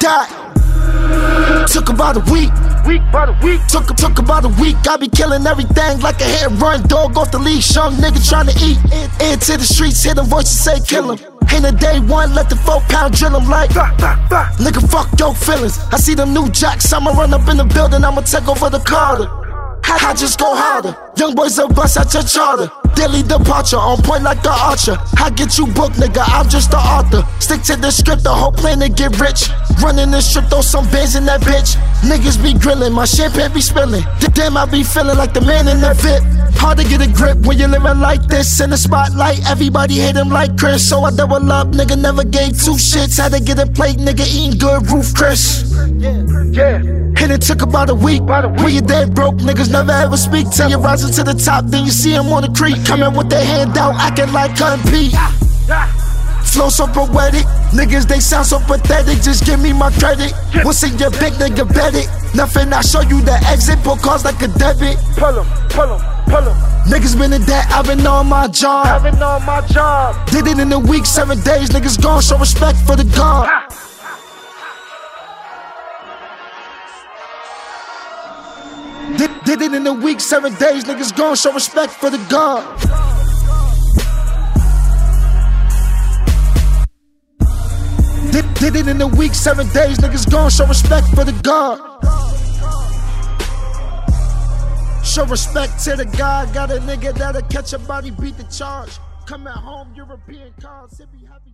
Die. Took about a week. Week by the week. Took, took about a week. I be killing everything like a head run dog off the leash. Young nigga trying to eat. Into the streets, hear the voices say kill him. Ain't a day one, let the four pound drill him like. Bah, bah, bah. Nigga, fuck your feelings. I see them new jacks, I'ma run up in the building, I'ma take over the Carter. I, I just go harder. Young boys a bust at your charter. Daily departure, on point like the archer. I get you booked, nigga, I'm just the author. Stick to the script, the whole plan to get rich. Running the strip, throw some bands in that bitch. Niggas be grilling, my champagne be spilling. Damn, I be feeling like the man in the VIP. Hard to get a grip when you're living like this in the spotlight. Everybody hate him like Chris, so I double up. Nigga never gave two shits. Had to get a plate, nigga eating good Ruth's Chris. Yeah. And it took about a week. About a week. When you dead broke, niggas never ever speak. Till you rising to the top, then you see him on the creek. Coming with their hand out, acting like Cutting Pete. Flow so poetic, niggas they sound so pathetic. Just give me my credit. What's in your big nigga bet it? Nothing, I show you the exit, put calls like a debit. Pull 'em, pull 'em, pull 'em. Niggas been in debt, I've been on my job. I've been on my job. Did it in a week, seven days, niggas gone, show respect for the God. Did, did it in a week, seven days, niggas gone, show respect for the God. Did it in a week, seven days, niggas gone, show respect for the God. Show respect to the God, got a nigga that'll catch a body, beat the charge. Come at home, European cars, it be happy.